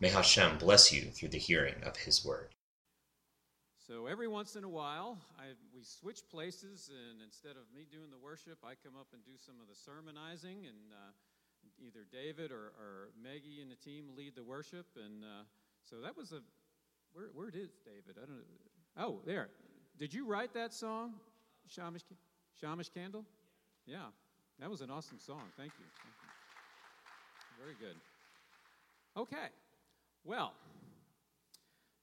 May Hashem bless you through the hearing of His word. So every once in a while, I, we switch places, and instead of me doing the worship, I come up and do some of the sermonizing, and uh, either David or, or, Maggie and the team lead the worship. And uh, so that was a where, where is, David? I don't know. Oh, there. Did you write that song, Shamash, Shamash Candle? Yeah, that was an awesome song. Thank you. Thank you. Very good. Okay, well,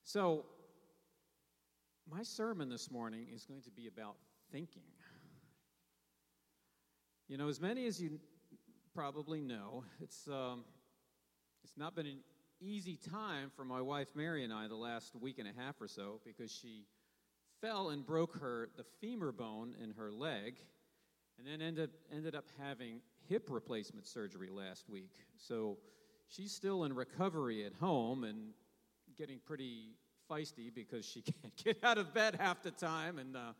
so my sermon this morning is going to be about thinking. You know, as many as you probably know, it's, um, it's not been an easy time for my wife Mary and I the last week and a half or so because she fell and broke her the femur bone in her leg and then ended, ended up having hip replacement surgery last week. So she's still in recovery at home and getting pretty feisty because she can't get out of bed half the time. And uh,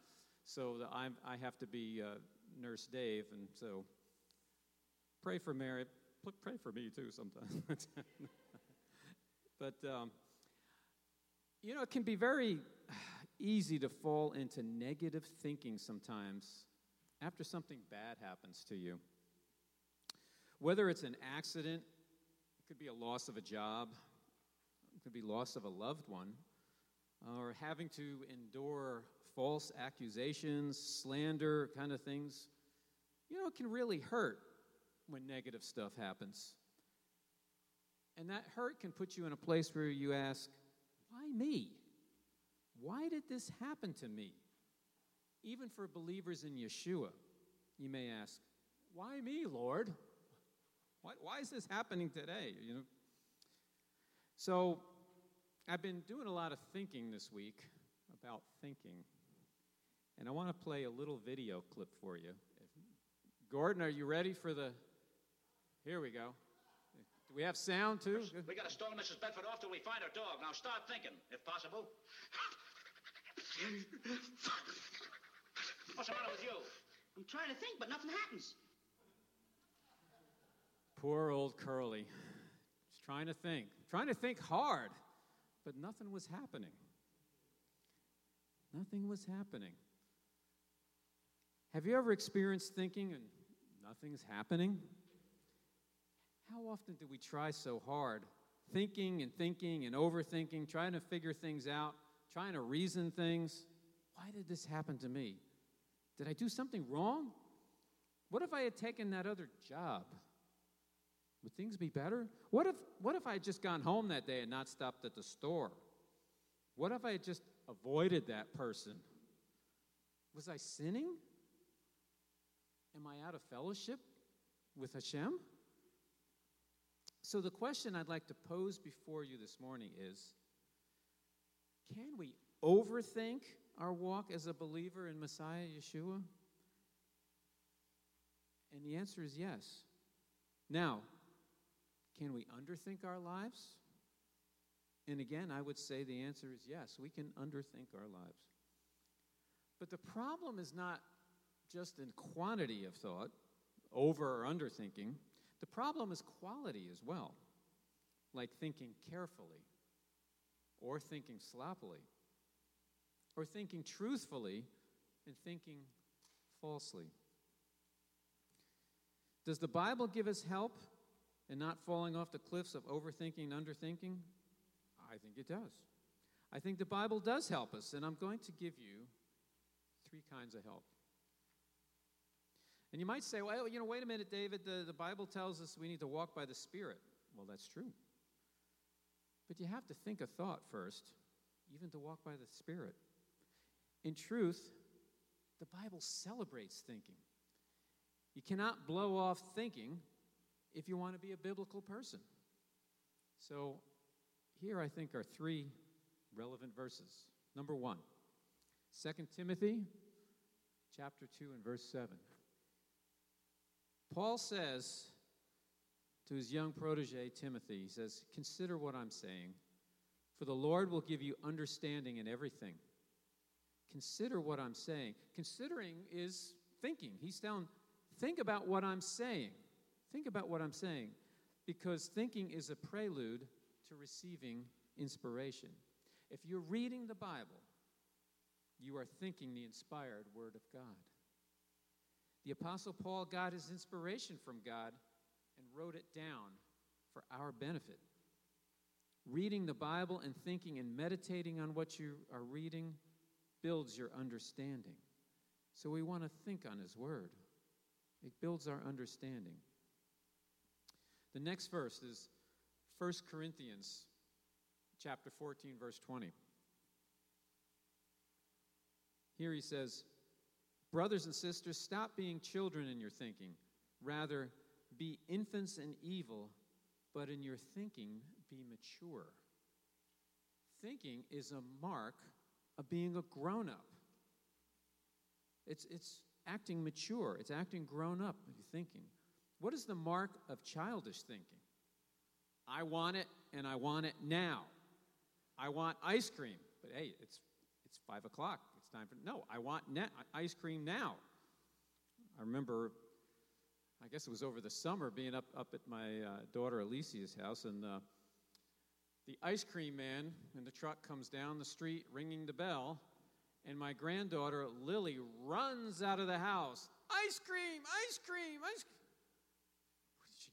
so i I have to be uh, Nurse Dave. And so pray for Mary. Pray for me too sometimes. but, um, you know, it can be very easy to fall into negative thinking sometimes after something bad happens to you. Whether it's an accident, it could be a loss of a job, it could be loss of a loved one, uh, or having to endure false accusations, slander, kind of things. You know, it can really hurt when negative stuff happens. And that hurt can put you in a place where you ask, why me? Why did this happen to me? Even for believers in Yeshua, you may ask, Why me, Lord? Why, why is this happening today? You know? So I've been doing a lot of thinking this week about thinking. And I want to play a little video clip for you. Gordon, are you ready for the. Here we go. Do we have sound too? We got to stall Mrs. Bedford off till we find her dog. Now start thinking, if possible. What's the matter with you? I'm trying to think, but nothing happens. Poor old Curly. He's trying to think, trying to think hard, but nothing was happening. Nothing was happening. Have you ever experienced thinking and nothing's happening? How often do we try so hard, thinking and thinking and overthinking, trying to figure things out, trying to reason things. Why did this happen to me? Did I do something wrong? What if I had taken that other job? Would things be better? What if, what if I had just gone home that day and not stopped at the store? What if I had just avoided that person? Was I sinning? Am I out of fellowship with Hashem? So, the question I'd like to pose before you this morning is can we overthink our walk as a believer in Messiah Yeshua? And the answer is yes. Now, can we underthink our lives? And again, I would say the answer is yes, we can underthink our lives. But the problem is not just in quantity of thought, over or underthinking. The problem is quality as well, like thinking carefully or thinking sloppily, or thinking truthfully and thinking falsely. Does the Bible give us help in not falling off the cliffs of overthinking and underthinking? I think it does. I think the Bible does help us, and I'm going to give you three kinds of help. And you might say, well, you know, wait a minute, David, the, the Bible tells us we need to walk by the Spirit. Well, that's true. But you have to think a thought first, even to walk by the Spirit. In truth, the Bible celebrates thinking. You cannot blow off thinking if you want to be a biblical person. So, here I think are three relevant verses. Number one, 2 Timothy chapter 2 and verse 7. Paul says to his young protege Timothy, he says, Consider what I'm saying, for the Lord will give you understanding in everything. Consider what I'm saying. Considering is thinking. He's down, think about what I'm saying. Think about what I'm saying, because thinking is a prelude to receiving inspiration. If you're reading the Bible, you are thinking the inspired Word of God. The Apostle Paul got his inspiration from God and wrote it down for our benefit. Reading the Bible and thinking and meditating on what you are reading builds your understanding. So we want to think on His Word, it builds our understanding. The next verse is 1 Corinthians chapter 14 verse 20. Here he says, Brothers and sisters, stop being children in your thinking. Rather, be infants in evil, but in your thinking, be mature. Thinking is a mark of being a grown up. It's, it's acting mature, it's acting grown up, thinking. What is the mark of childish thinking? I want it and I want it now. I want ice cream, but hey, it's, it's five o'clock. It's time for, no, I want ne- ice cream now. I remember, I guess it was over the summer, being up, up at my uh, daughter Alicia's house, and uh, the ice cream man in the truck comes down the street ringing the bell, and my granddaughter Lily runs out of the house. Ice cream, ice cream, ice cream.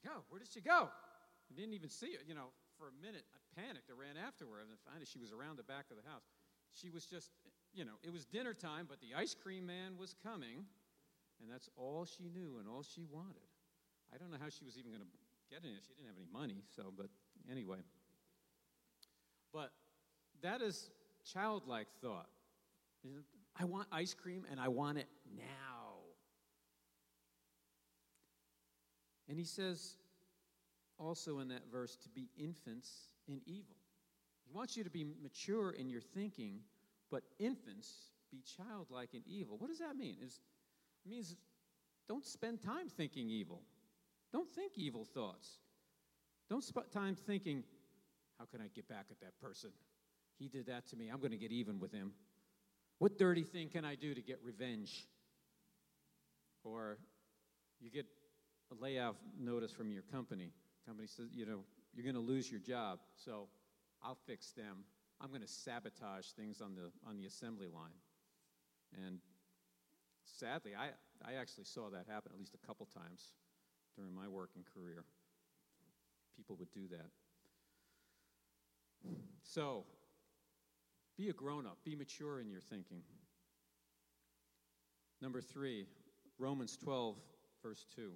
Go? Where did she go? I didn't even see her. You know, for a minute, I panicked. I ran after her, and finally she was around the back of the house. She was just, you know, it was dinner time, but the ice cream man was coming, and that's all she knew and all she wanted. I don't know how she was even going to get it. She didn't have any money, so, but anyway. But that is childlike thought. I want ice cream and I want it now. And he says also in that verse to be infants in evil. He wants you to be mature in your thinking, but infants be childlike in evil. What does that mean? It's, it means don't spend time thinking evil. Don't think evil thoughts. Don't spend time thinking, how can I get back at that person? He did that to me. I'm going to get even with him. What dirty thing can I do to get revenge? Or you get a layoff notice from your company. Company says, you know, you're going to lose your job, so I'll fix them. I'm going to sabotage things on the on the assembly line. And sadly, I I actually saw that happen at least a couple times during my working career. People would do that. So, be a grown up, be mature in your thinking. Number three, Romans 12, verse 2.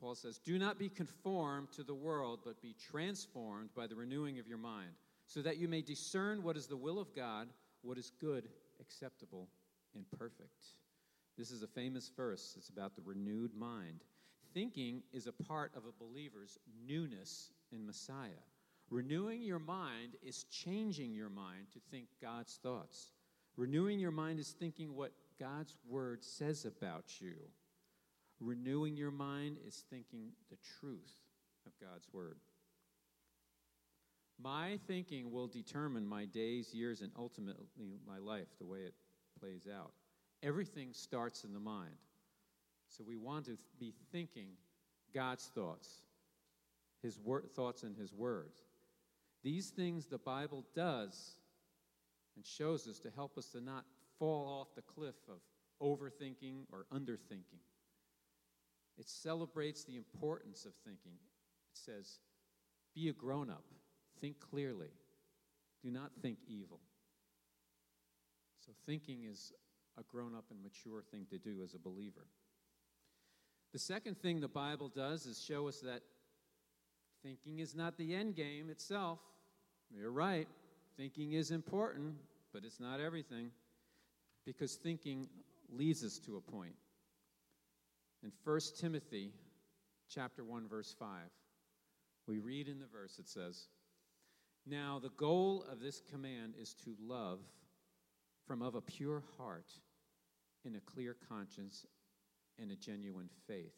Paul says, Do not be conformed to the world, but be transformed by the renewing of your mind, so that you may discern what is the will of God, what is good, acceptable, and perfect. This is a famous verse. It's about the renewed mind. Thinking is a part of a believer's newness in Messiah. Renewing your mind is changing your mind to think God's thoughts. Renewing your mind is thinking what God's word says about you. Renewing your mind is thinking the truth of God's word. My thinking will determine my days, years, and ultimately my life, the way it plays out. Everything starts in the mind. So we want to be thinking God's thoughts, His wor- thoughts and His words. These things the Bible does and shows us to help us to not fall off the cliff of overthinking or underthinking. It celebrates the importance of thinking. It says, be a grown up, think clearly, do not think evil. So, thinking is a grown up and mature thing to do as a believer. The second thing the Bible does is show us that thinking is not the end game itself. You're right, thinking is important, but it's not everything because thinking leads us to a point. In 1 Timothy chapter 1 verse 5, We read in the verse, it says, Now the goal of this command is to love from of a pure heart, in a clear conscience, and a genuine faith.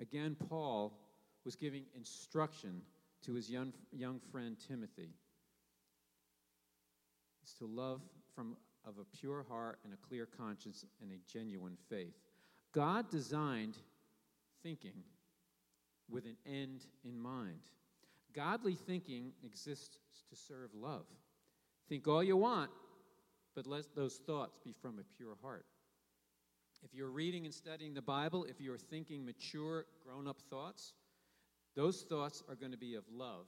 Again, Paul was giving instruction to his young, young friend Timothy. It's to love from of a pure heart and a clear conscience and a genuine faith. God designed thinking with an end in mind. Godly thinking exists to serve love. Think all you want, but let those thoughts be from a pure heart. If you're reading and studying the Bible, if you're thinking mature, grown up thoughts, those thoughts are going to be of love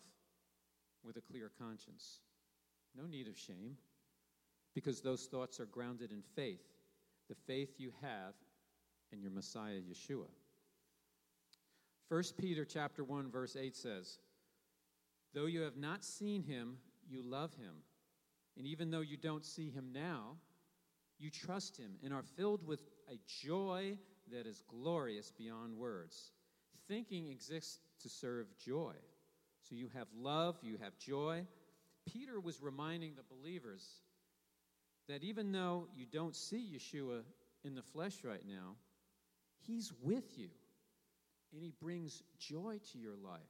with a clear conscience. No need of shame, because those thoughts are grounded in faith, the faith you have in your Messiah Yeshua. 1 Peter chapter 1 verse 8 says, "Though you have not seen him, you love him. And even though you don't see him now, you trust him and are filled with a joy that is glorious beyond words. Thinking exists to serve joy. So you have love, you have joy. Peter was reminding the believers that even though you don't see Yeshua in the flesh right now, he's with you and He brings joy to your life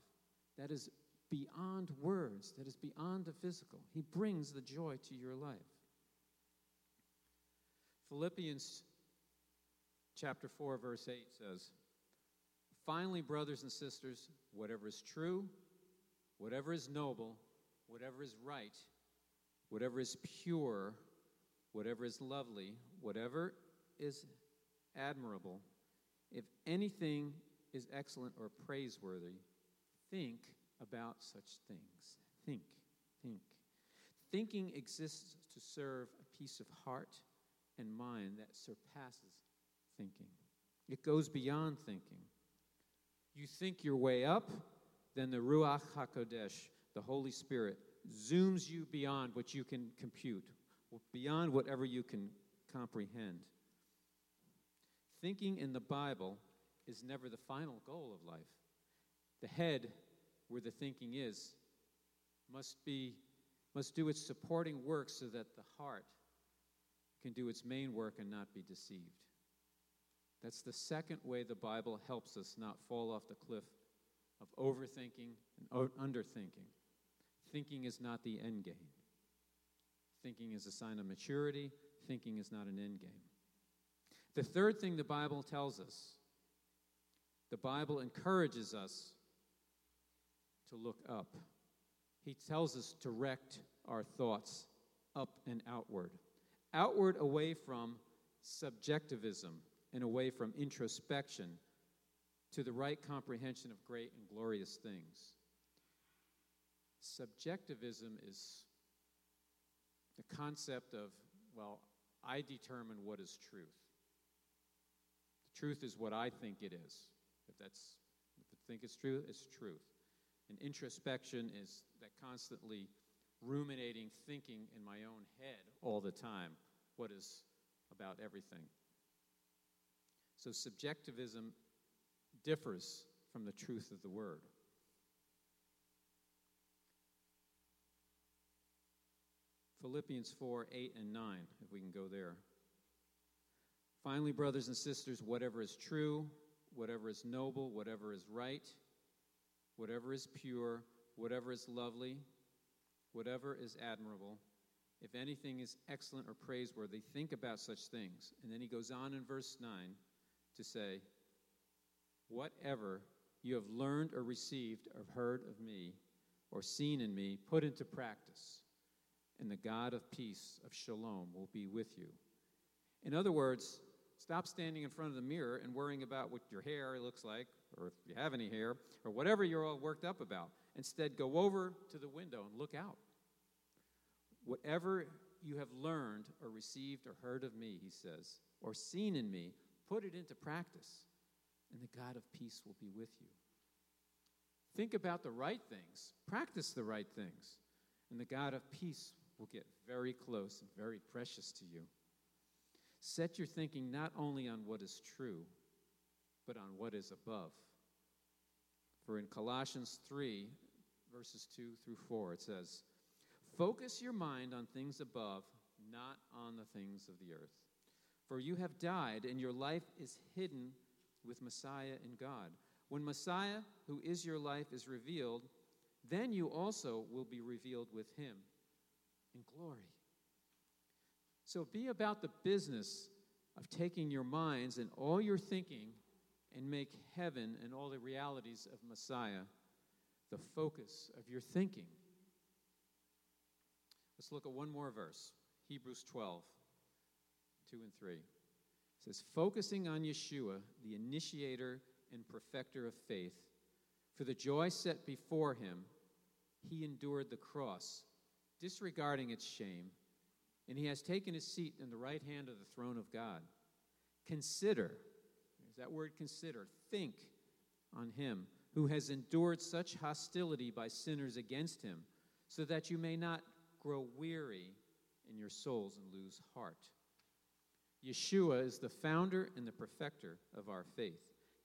that is beyond words, that is beyond the physical. He brings the joy to your life. Philippians chapter 4, verse 8 says, Finally, brothers and sisters, whatever is true, whatever is noble, whatever is right, whatever is pure, whatever is lovely, whatever is admirable, if anything is excellent or praiseworthy, think about such things. Think, think. Thinking exists to serve a peace of heart and mind that surpasses thinking. It goes beyond thinking. You think your way up, then the Ruach HaKodesh, the Holy Spirit, zooms you beyond what you can compute, beyond whatever you can comprehend. Thinking in the Bible is never the final goal of life. The head, where the thinking is, must be must do its supporting work so that the heart can do its main work and not be deceived. That's the second way the Bible helps us not fall off the cliff of overthinking and underthinking. Thinking is not the end game. Thinking is a sign of maturity. Thinking is not an end game. The third thing the Bible tells us the Bible encourages us to look up. He tells us to direct our thoughts up and outward. Outward away from subjectivism and away from introspection to the right comprehension of great and glorious things. Subjectivism is the concept of, well, I determine what is truth. Truth is what I think it is. If that's if you think it's true, it's truth. And introspection is that constantly ruminating, thinking in my own head all the time what is about everything. So subjectivism differs from the truth of the word. Philippians 4 8 and 9, if we can go there. Finally, brothers and sisters, whatever is true, whatever is noble, whatever is right, whatever is pure, whatever is lovely, whatever is admirable, if anything is excellent or praiseworthy, think about such things. And then he goes on in verse 9 to say, Whatever you have learned or received or heard of me or seen in me, put into practice, and the God of peace, of shalom, will be with you. In other words, Stop standing in front of the mirror and worrying about what your hair looks like, or if you have any hair, or whatever you're all worked up about. Instead, go over to the window and look out. Whatever you have learned or received or heard of me, he says, or seen in me, put it into practice, and the God of peace will be with you. Think about the right things, practice the right things, and the God of peace will get very close and very precious to you. Set your thinking not only on what is true, but on what is above. For in Colossians 3, verses 2 through 4, it says, Focus your mind on things above, not on the things of the earth. For you have died, and your life is hidden with Messiah in God. When Messiah, who is your life, is revealed, then you also will be revealed with him in glory. So be about the business of taking your minds and all your thinking and make heaven and all the realities of Messiah the focus of your thinking. Let's look at one more verse Hebrews 12, 2 and 3. It says, Focusing on Yeshua, the initiator and perfecter of faith, for the joy set before him, he endured the cross, disregarding its shame, and he has taken his seat in the right hand of the throne of God. Consider, there's that word consider, think on him who has endured such hostility by sinners against him, so that you may not grow weary in your souls and lose heart. Yeshua is the founder and the perfecter of our faith.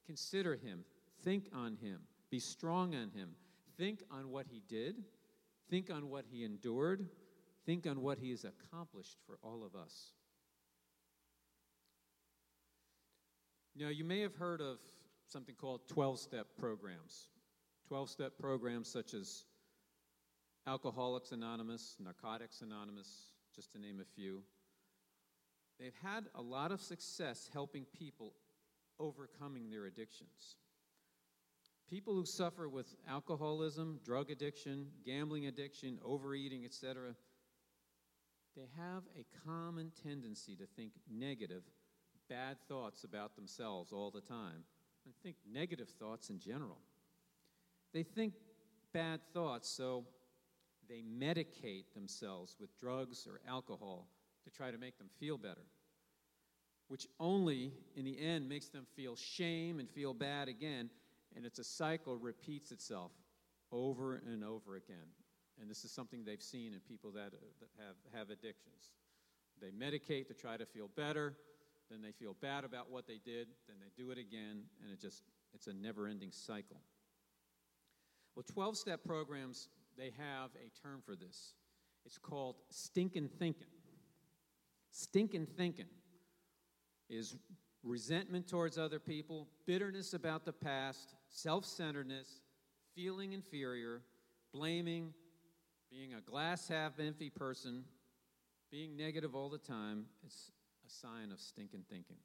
Consider him, think on him, be strong on him, think on what he did, think on what he endured, think on what he has accomplished for all of us. Now, you may have heard of something called 12 step programs. 12 step programs such as Alcoholics Anonymous, Narcotics Anonymous, just to name a few. They've had a lot of success helping people overcoming their addictions. People who suffer with alcoholism, drug addiction, gambling addiction, overeating, etc., they have a common tendency to think negative, bad thoughts about themselves all the time and think negative thoughts in general. They think bad thoughts, so they medicate themselves with drugs or alcohol to try to make them feel better, which only, in the end, makes them feel shame and feel bad again, and it's a cycle repeats itself over and over again. And this is something they've seen in people that, uh, that have, have addictions. They medicate to try to feel better, then they feel bad about what they did, then they do it again, and it just it's a never-ending cycle. Well, 12-step programs, they have a term for this. It's called stinking thinking. Stinking thinking is resentment towards other people, bitterness about the past, self-centeredness, feeling inferior, blaming, being a glass half empty person, being negative all the time. It's a sign of stinking thinking.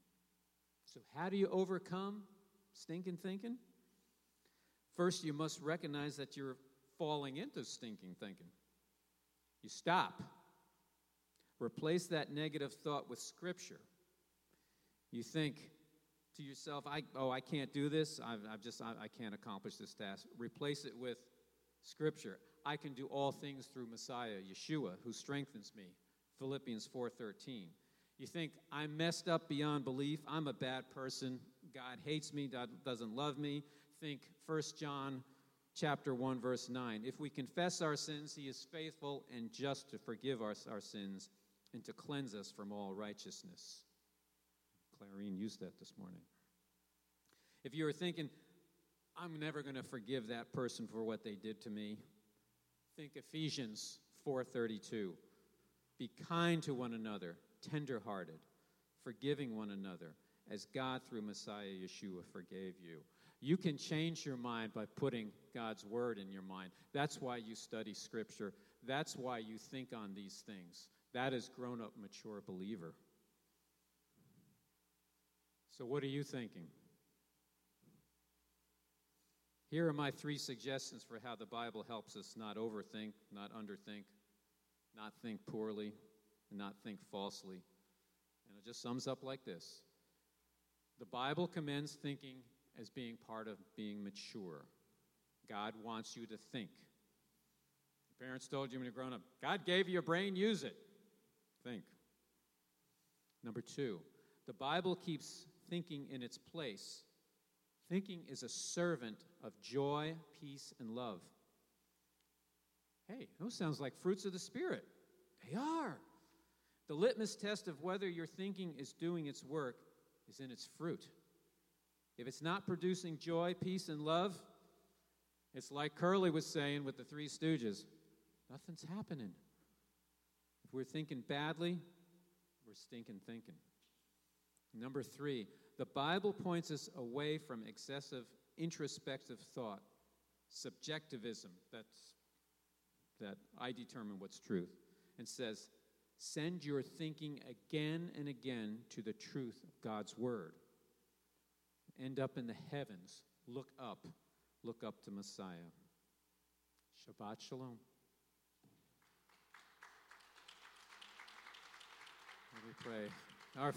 So, how do you overcome stinking thinking? First, you must recognize that you're falling into stinking thinking. You stop. Replace that negative thought with scripture. You think to yourself, I, oh, I can't do this. I've, I've just, I, I can't accomplish this task. Replace it with scripture. I can do all things through Messiah, Yeshua, who strengthens me. Philippians 4:13. You think, I'm messed up beyond belief. I'm a bad person. God hates me, God doesn't love me. Think 1 John chapter 1 verse 9. If we confess our sins, he is faithful and just to forgive us our sins and to cleanse us from all righteousness. Clarine used that this morning. If you were thinking, I'm never going to forgive that person for what they did to me, think Ephesians 4:32. Be kind to one another, tenderhearted, forgiving one another, as God through Messiah Yeshua forgave you. You can change your mind by putting God's word in your mind. That's why you study Scripture. That's why you think on these things. That is grown up, mature believer. So, what are you thinking? Here are my three suggestions for how the Bible helps us not overthink, not underthink, not think poorly, and not think falsely. And it just sums up like this The Bible commends thinking as being part of being mature. God wants you to think. Your parents told you when you're growing up, God gave you a brain, use it. Think. Number two, the Bible keeps thinking in its place. Thinking is a servant of joy, peace, and love. Hey, those sounds like fruits of the Spirit. They are. The litmus test of whether your thinking is doing its work is in its fruit. If it's not producing joy, peace, and love, It's like Curly was saying with the Three Stooges nothing's happening. If we're thinking badly, we're stinking thinking. Number three, the Bible points us away from excessive introspective thought, subjectivism, that's that I determine what's truth, and says, send your thinking again and again to the truth of God's Word. End up in the heavens. Look up. Look up to Messiah. Shabbat Shalom. Let me pray. Our